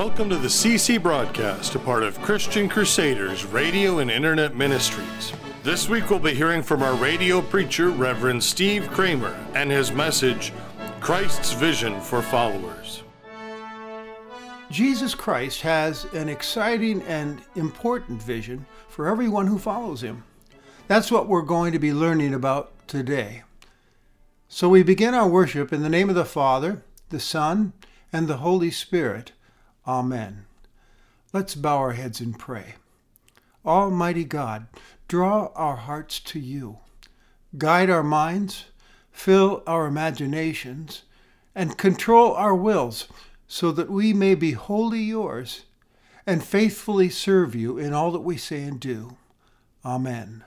Welcome to the CC broadcast, a part of Christian Crusaders Radio and Internet Ministries. This week we'll be hearing from our radio preacher, Reverend Steve Kramer, and his message, Christ's Vision for Followers. Jesus Christ has an exciting and important vision for everyone who follows him. That's what we're going to be learning about today. So we begin our worship in the name of the Father, the Son, and the Holy Spirit. Amen. Let's bow our heads and pray. Almighty God, draw our hearts to you. Guide our minds, fill our imaginations, and control our wills so that we may be wholly yours and faithfully serve you in all that we say and do. Amen.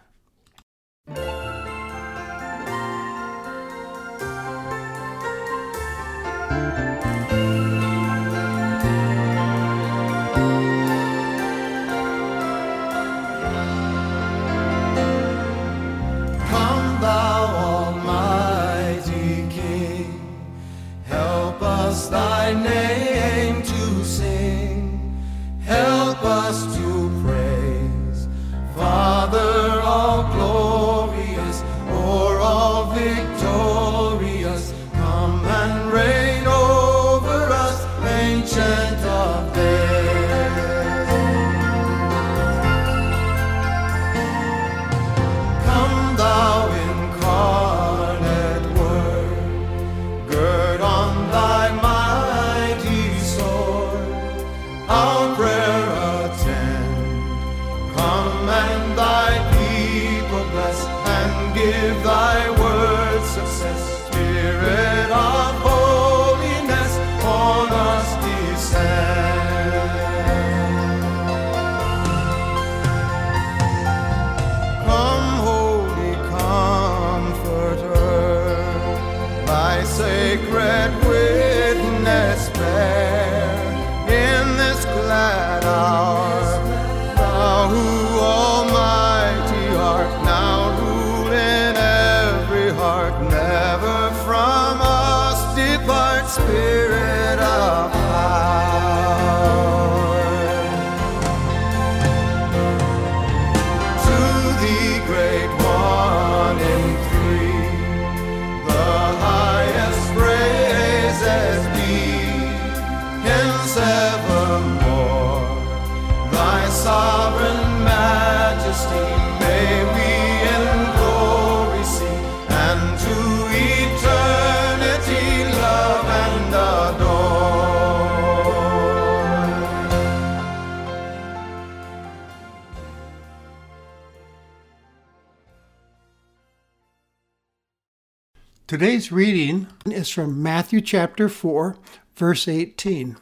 Today's reading is from Matthew chapter 4, verse 18.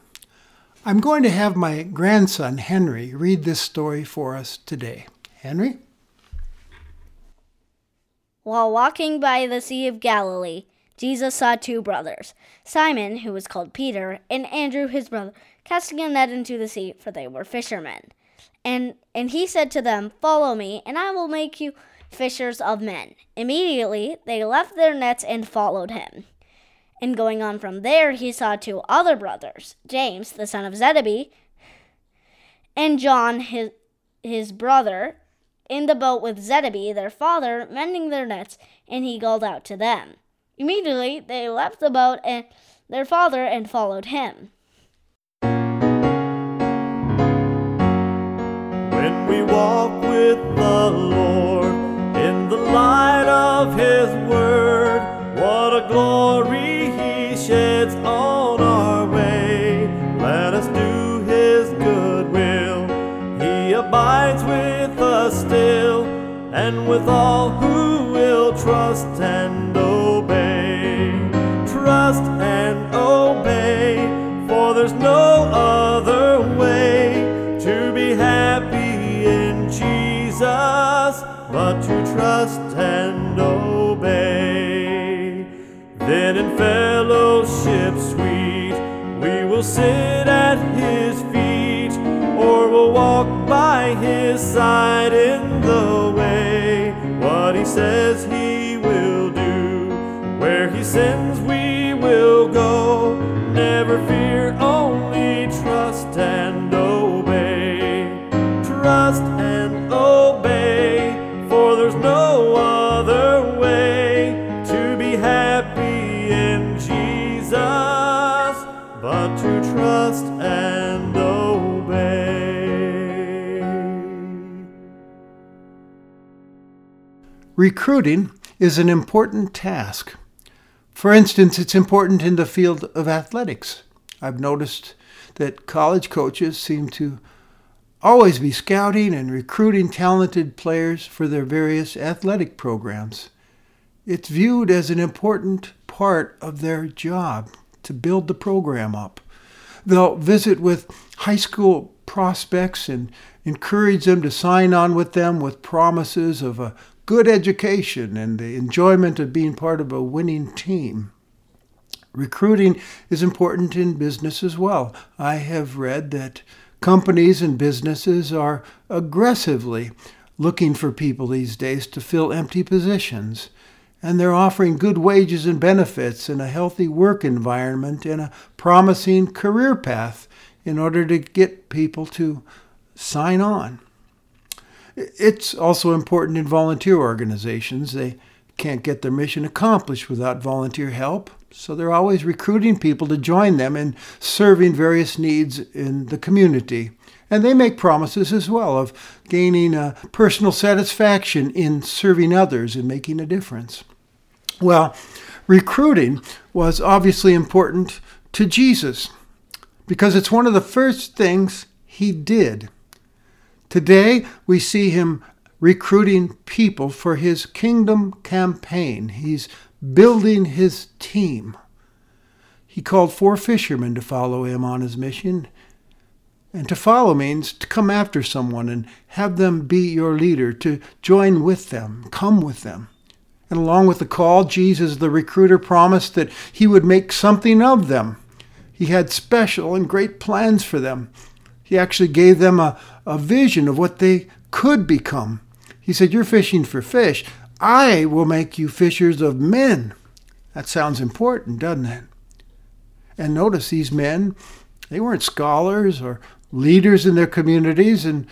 I'm going to have my grandson, Henry, read this story for us today. Henry? While walking by the Sea of Galilee, Jesus saw two brothers, Simon, who was called Peter, and Andrew his brother, casting a net into the sea, for they were fishermen. And and he said to them, Follow me, and I will make you fishers of men. Immediately they left their nets and followed him. And going on from there, he saw two other brothers, James, the son of Zebedee, and John, his, his brother, in the boat with Zebedee, their father, mending their nets, and he called out to them. Immediately they left the boat and their father and followed him. When we walk with the Lord in the light of His Word, and with all who will trust and obey. Trust and obey, for there's no other way to be happy in Jesus but to trust and obey. Then in fellowship sweet, we will sit at his feet, or will walk by his side in the. What he says he will do, where he sends Recruiting is an important task. For instance, it's important in the field of athletics. I've noticed that college coaches seem to always be scouting and recruiting talented players for their various athletic programs. It's viewed as an important part of their job to build the program up. They'll visit with high school prospects and encourage them to sign on with them with promises of a good education and the enjoyment of being part of a winning team. Recruiting is important in business as well. I have read that companies and businesses are aggressively looking for people these days to fill empty positions. And they're offering good wages and benefits and a healthy work environment and a promising career path in order to get people to sign on. It's also important in volunteer organizations. They can't get their mission accomplished without volunteer help, so they're always recruiting people to join them in serving various needs in the community. And they make promises as well of gaining uh, personal satisfaction in serving others and making a difference. Well, recruiting was obviously important to Jesus because it's one of the first things he did. Today, we see him recruiting people for his kingdom campaign. He's building his team. He called four fishermen to follow him on his mission. And to follow means to come after someone and have them be your leader, to join with them, come with them. And along with the call, Jesus, the recruiter, promised that he would make something of them. He had special and great plans for them. He actually gave them a, a vision of what they could become. He said, You're fishing for fish. I will make you fishers of men. That sounds important, doesn't it? And notice these men, they weren't scholars or leaders in their communities, and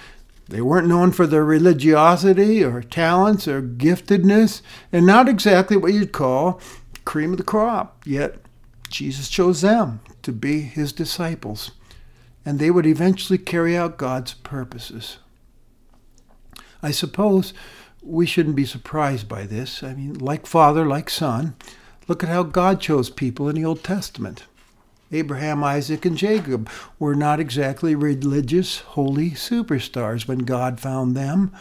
they weren't known for their religiosity or talents or giftedness, and not exactly what you'd call cream of the crop. Yet Jesus chose them to be his disciples and they would eventually carry out God's purposes. I suppose we shouldn't be surprised by this. I mean, like father, like son, look at how God chose people in the Old Testament. Abraham, Isaac, and Jacob were not exactly religious, holy superstars when God found them.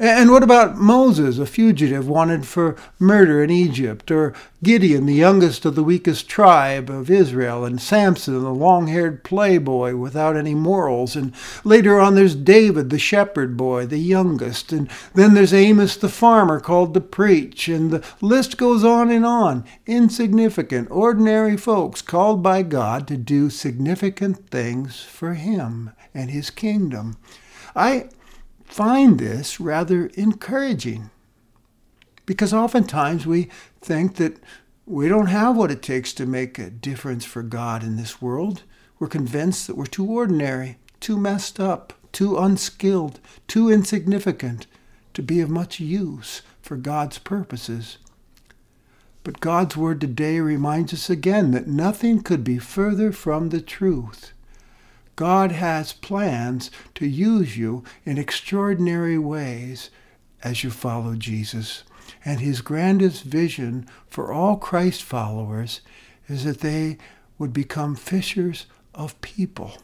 And what about Moses, a fugitive wanted for murder in Egypt, or Gideon, the youngest of the weakest tribe of Israel, and Samson, the long haired playboy without any morals, and later on there's David, the shepherd boy, the youngest, and then there's Amos, the farmer called to preach, and the list goes on and on. Insignificant, ordinary folks called by God to do significant things for Him and His kingdom. I find this rather encouraging because oftentimes we think that we don't have what it takes to make a difference for God in this world. We're convinced that we're too ordinary, too messed up, too unskilled, too insignificant to be of much use for God's purposes. But God's word today reminds us again that nothing could be further from the truth. God has plans to use you in extraordinary ways as you follow Jesus. And his grandest vision for all Christ followers is that they would become fishers of people.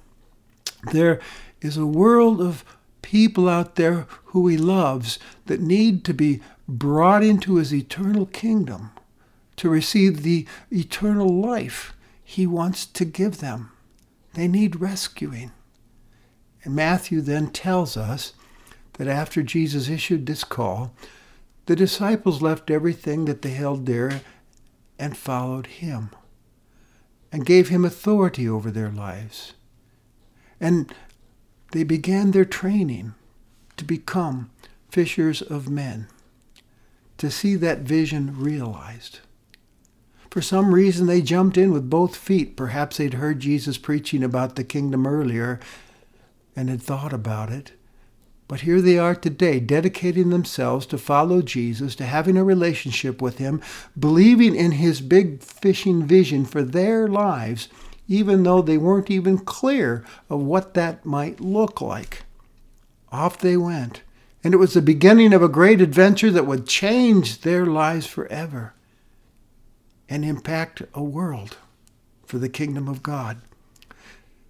There is a world of people out there who he loves that need to be brought into his eternal kingdom to receive the eternal life he wants to give them. They need rescuing. And Matthew then tells us that after Jesus issued this call, the disciples left everything that they held dear and followed him and gave him authority over their lives. And they began their training to become fishers of men, to see that vision realized. For some reason, they jumped in with both feet. Perhaps they'd heard Jesus preaching about the kingdom earlier and had thought about it. But here they are today, dedicating themselves to follow Jesus, to having a relationship with Him, believing in His big fishing vision for their lives, even though they weren't even clear of what that might look like. Off they went, and it was the beginning of a great adventure that would change their lives forever and impact a world for the kingdom of God.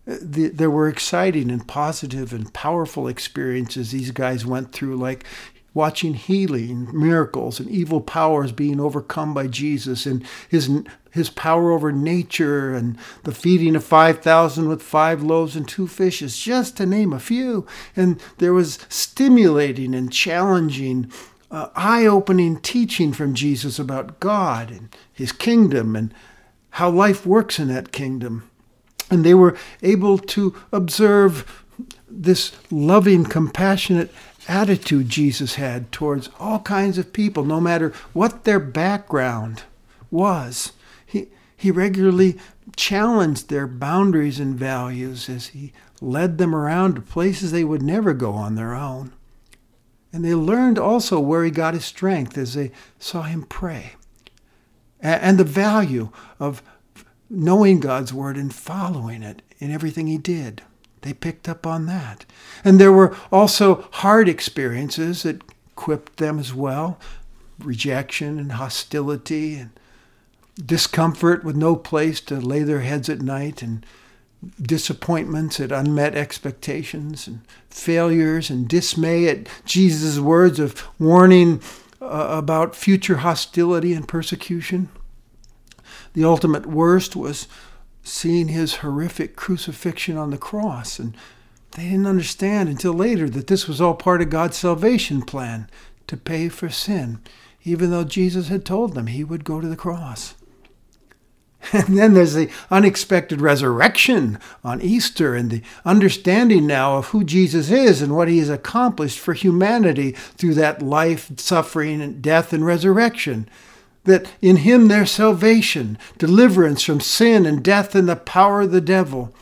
There were exciting and positive and powerful experiences these guys went through, like watching healing, miracles, and evil powers being overcome by Jesus, and his his power over nature, and the feeding of five thousand with five loaves and two fishes, just to name a few. And there was stimulating and challenging, uh, eye-opening teaching from Jesus about God and His kingdom and how life works in that kingdom. And they were able to observe this loving, compassionate attitude Jesus had towards all kinds of people, no matter what their background was. He, he regularly challenged their boundaries and values as he led them around to places they would never go on their own. And they learned also where he got his strength as they saw him pray. And the value of knowing God's word and following it in everything he did. They picked up on that. And there were also hard experiences that equipped them as well rejection and hostility and discomfort with no place to lay their heads at night and disappointments at unmet expectations and failures and dismay at Jesus' words of warning uh, about future hostility and persecution. The ultimate worst was seeing his horrific crucifixion on the cross. And they didn't understand until later that this was all part of God's salvation plan to pay for sin, even though Jesus had told them he would go to the cross. And then there's the unexpected resurrection on Easter and the understanding now of who Jesus is and what he has accomplished for humanity through that life, suffering, and death and resurrection that in him there's salvation, deliverance from sin and death and the power of the devil.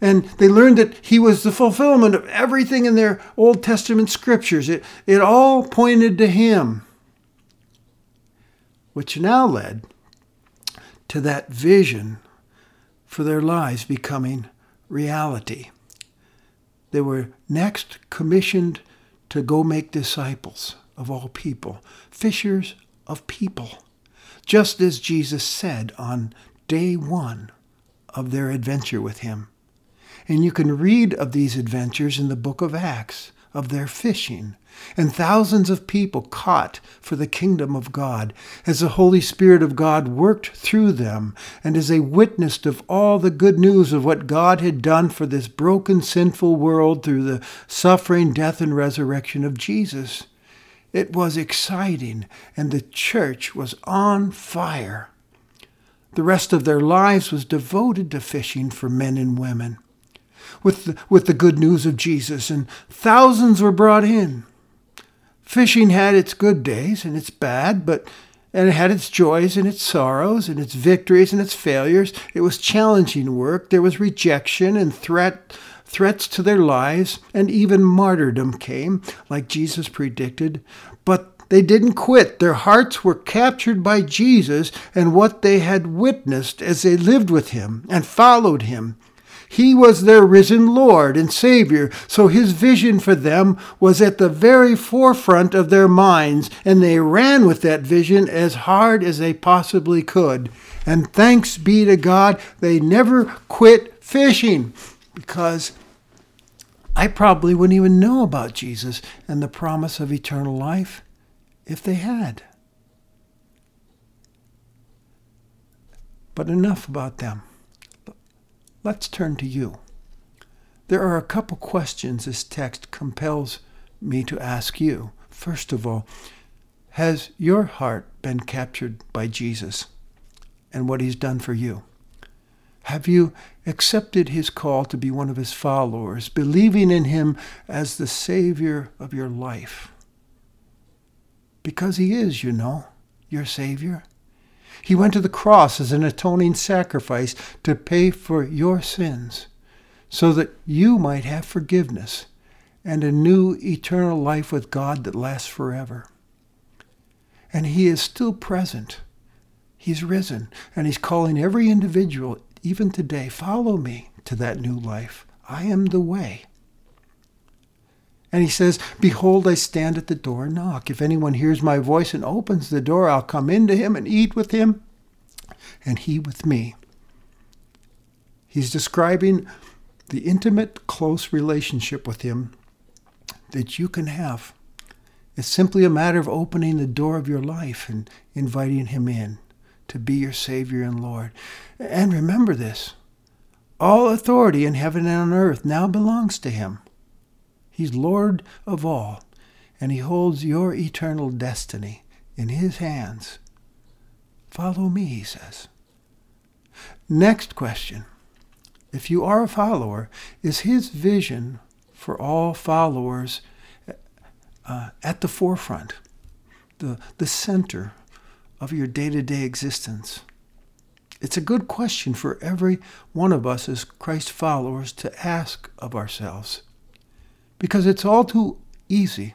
And they learned that he was the fulfillment of everything in their Old Testament scriptures. It, it all pointed to him, which now led to that vision for their lives becoming reality. They were next commissioned to go make disciples of all people, fishers of people just as Jesus said on day one of their adventure with him. And you can read of these adventures in the book of Acts, of their fishing, and thousands of people caught for the kingdom of God, as the Holy Spirit of God worked through them, and as they witnessed of all the good news of what God had done for this broken, sinful world through the suffering, death, and resurrection of Jesus. It was exciting, and the church was on fire. The rest of their lives was devoted to fishing for men and women with the, with the good news of Jesus, and thousands were brought in. Fishing had its good days and its bad, but and it had its joys and its sorrows and its victories and its failures. It was challenging work. There was rejection and threat Threats to their lives and even martyrdom came, like Jesus predicted. But they didn't quit. Their hearts were captured by Jesus and what they had witnessed as they lived with him and followed him. He was their risen Lord and Savior, so his vision for them was at the very forefront of their minds, and they ran with that vision as hard as they possibly could. And thanks be to God, they never quit fishing because I probably wouldn't even know about Jesus and the promise of eternal life if they had. But enough about them. Let's turn to you. There are a couple questions this text compels me to ask you. First of all, has your heart been captured by Jesus and what he's done for you? Have you accepted his call to be one of his followers, believing in him as the Savior of your life? Because he is, you know, your Savior. He went to the cross as an atoning sacrifice to pay for your sins so that you might have forgiveness and a new eternal life with God that lasts forever. And he is still present He's risen, and He's calling every individual even today, follow me to that new life. I am the way. And he says, Behold, I stand at the door and knock. If anyone hears my voice and opens the door, I'll come into him and eat with him, and he with me. He's describing the intimate, close relationship with him that you can have. It's simply a matter of opening the door of your life and inviting him in to be your Savior and Lord. And remember this all authority in heaven and on earth now belongs to him. He's Lord of all, and he holds your eternal destiny in his hands. Follow me, he says. Next question. If you are a follower, is his vision for all followers uh, at the forefront, the, the center of your day to day existence? It's a good question for every one of us as Christ followers to ask of ourselves. Because it's all too easy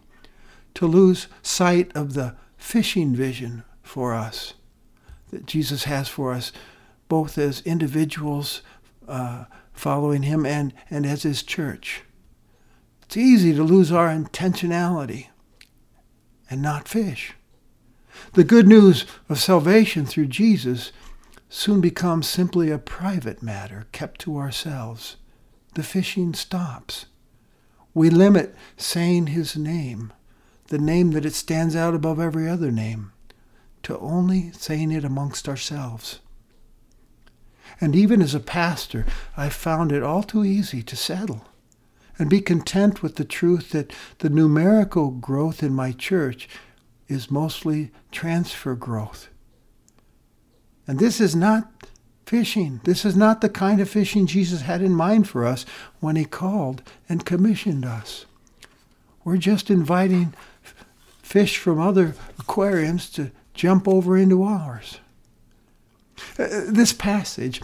to lose sight of the fishing vision for us that Jesus has for us, both as individuals uh, following Him and, and as His church. It's easy to lose our intentionality and not fish. The good news of salvation through Jesus soon becomes simply a private matter kept to ourselves. The fishing stops. We limit saying his name, the name that it stands out above every other name, to only saying it amongst ourselves. And even as a pastor, I found it all too easy to settle and be content with the truth that the numerical growth in my church is mostly transfer growth. And this is not fishing. This is not the kind of fishing Jesus had in mind for us when he called and commissioned us. We're just inviting fish from other aquariums to jump over into ours. Uh, this passage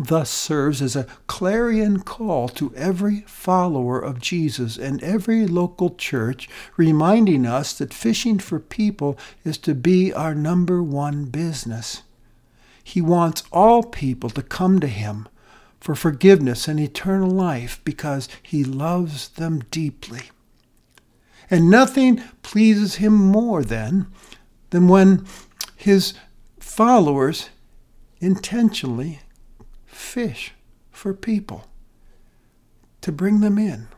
thus serves as a clarion call to every follower of Jesus and every local church, reminding us that fishing for people is to be our number one business. He wants all people to come to Him for forgiveness and eternal life because He loves them deeply. And nothing pleases Him more then than when His followers intentionally fish for people to bring them in.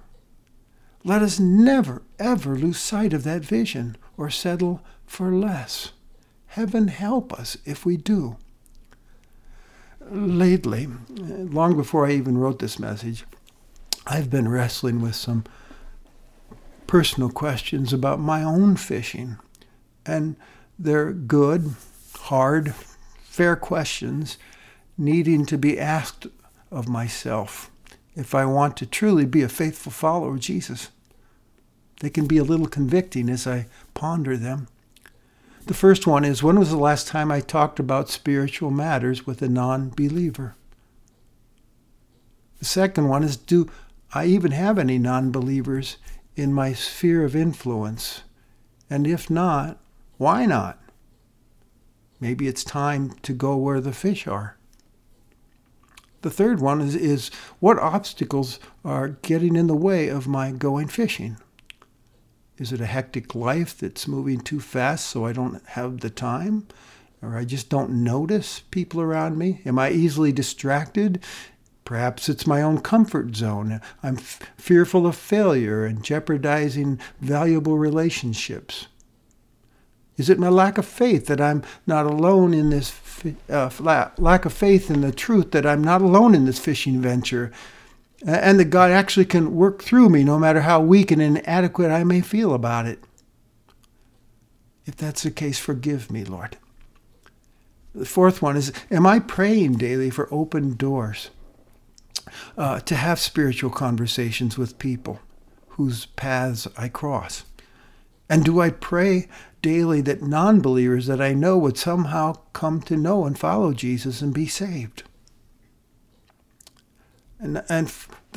Let us never, ever lose sight of that vision or settle for less. Heaven help us if we do. Lately, long before I even wrote this message, I've been wrestling with some personal questions about my own fishing. And they're good, hard, fair questions needing to be asked of myself if I want to truly be a faithful follower of Jesus. They can be a little convicting as I ponder them. The first one is when was the last time I talked about spiritual matters with a non believer? The second one is do I even have any non believers in my sphere of influence? And if not, why not? Maybe it's time to go where the fish are. The third one is, is what obstacles are getting in the way of my going fishing? Is it a hectic life that's moving too fast so I don't have the time? Or I just don't notice people around me? Am I easily distracted? Perhaps it's my own comfort zone. I'm f- fearful of failure and jeopardizing valuable relationships. Is it my lack of faith that I'm not alone in this, uh, lack of faith in the truth that I'm not alone in this fishing venture, and that God actually can work through me no matter how weak and inadequate I may feel about it? If that's the case, forgive me, Lord. The fourth one is Am I praying daily for open doors uh, to have spiritual conversations with people whose paths I cross? And do I pray daily that non believers that I know would somehow come to know and follow Jesus and be saved? And, and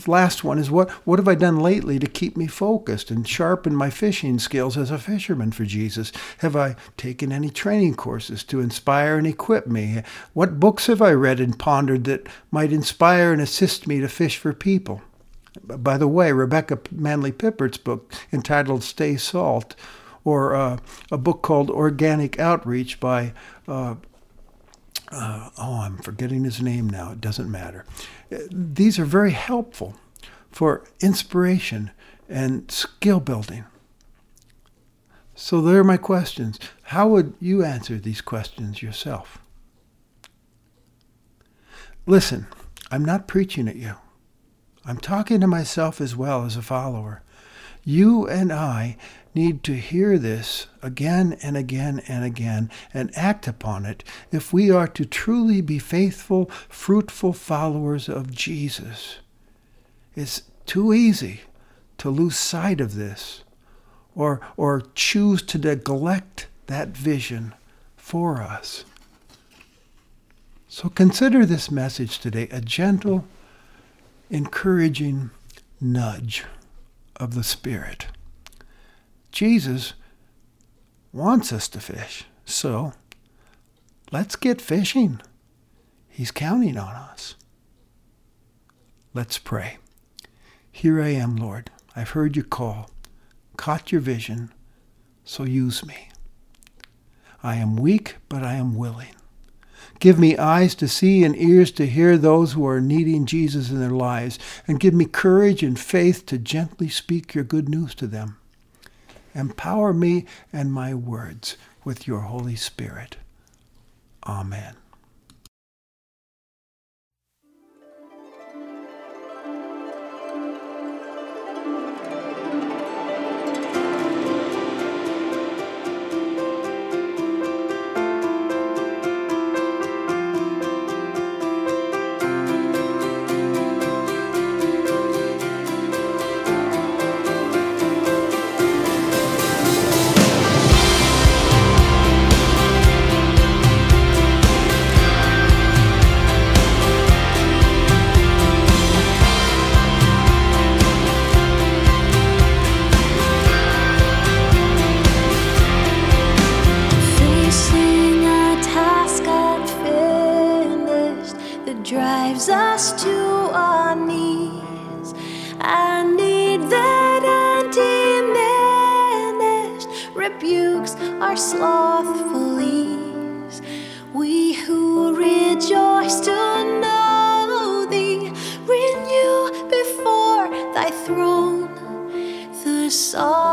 last one is what what have I done lately to keep me focused and sharpen my fishing skills as a fisherman for Jesus? Have I taken any training courses to inspire and equip me? What books have I read and pondered that might inspire and assist me to fish for people? By the way, Rebecca Manley Pippert's book entitled Stay Salt, or uh, a book called Organic Outreach by uh, uh, oh, I'm forgetting his name now. It doesn't matter. These are very helpful for inspiration and skill building. So, there are my questions. How would you answer these questions yourself? Listen, I'm not preaching at you. I'm talking to myself as well as a follower. You and I need to hear this again and again and again and act upon it if we are to truly be faithful, fruitful followers of Jesus. It's too easy to lose sight of this or, or choose to neglect that vision for us. So consider this message today a gentle, encouraging nudge of the Spirit. Jesus wants us to fish, so let's get fishing. He's counting on us. Let's pray. Here I am, Lord. I've heard your call, caught your vision, so use me. I am weak, but I am willing. Give me eyes to see and ears to hear those who are needing Jesus in their lives, and give me courage and faith to gently speak your good news to them. Empower me and my words with your Holy Spirit. Amen. Thy throne. The solemn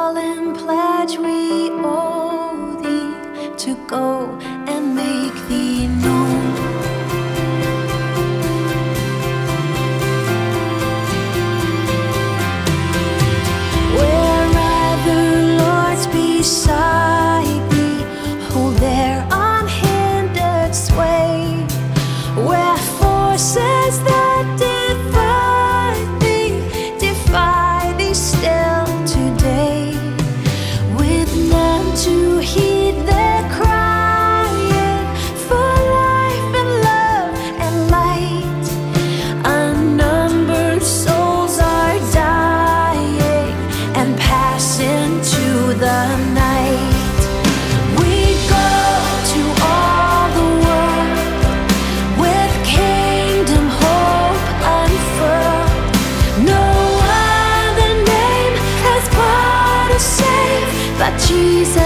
save but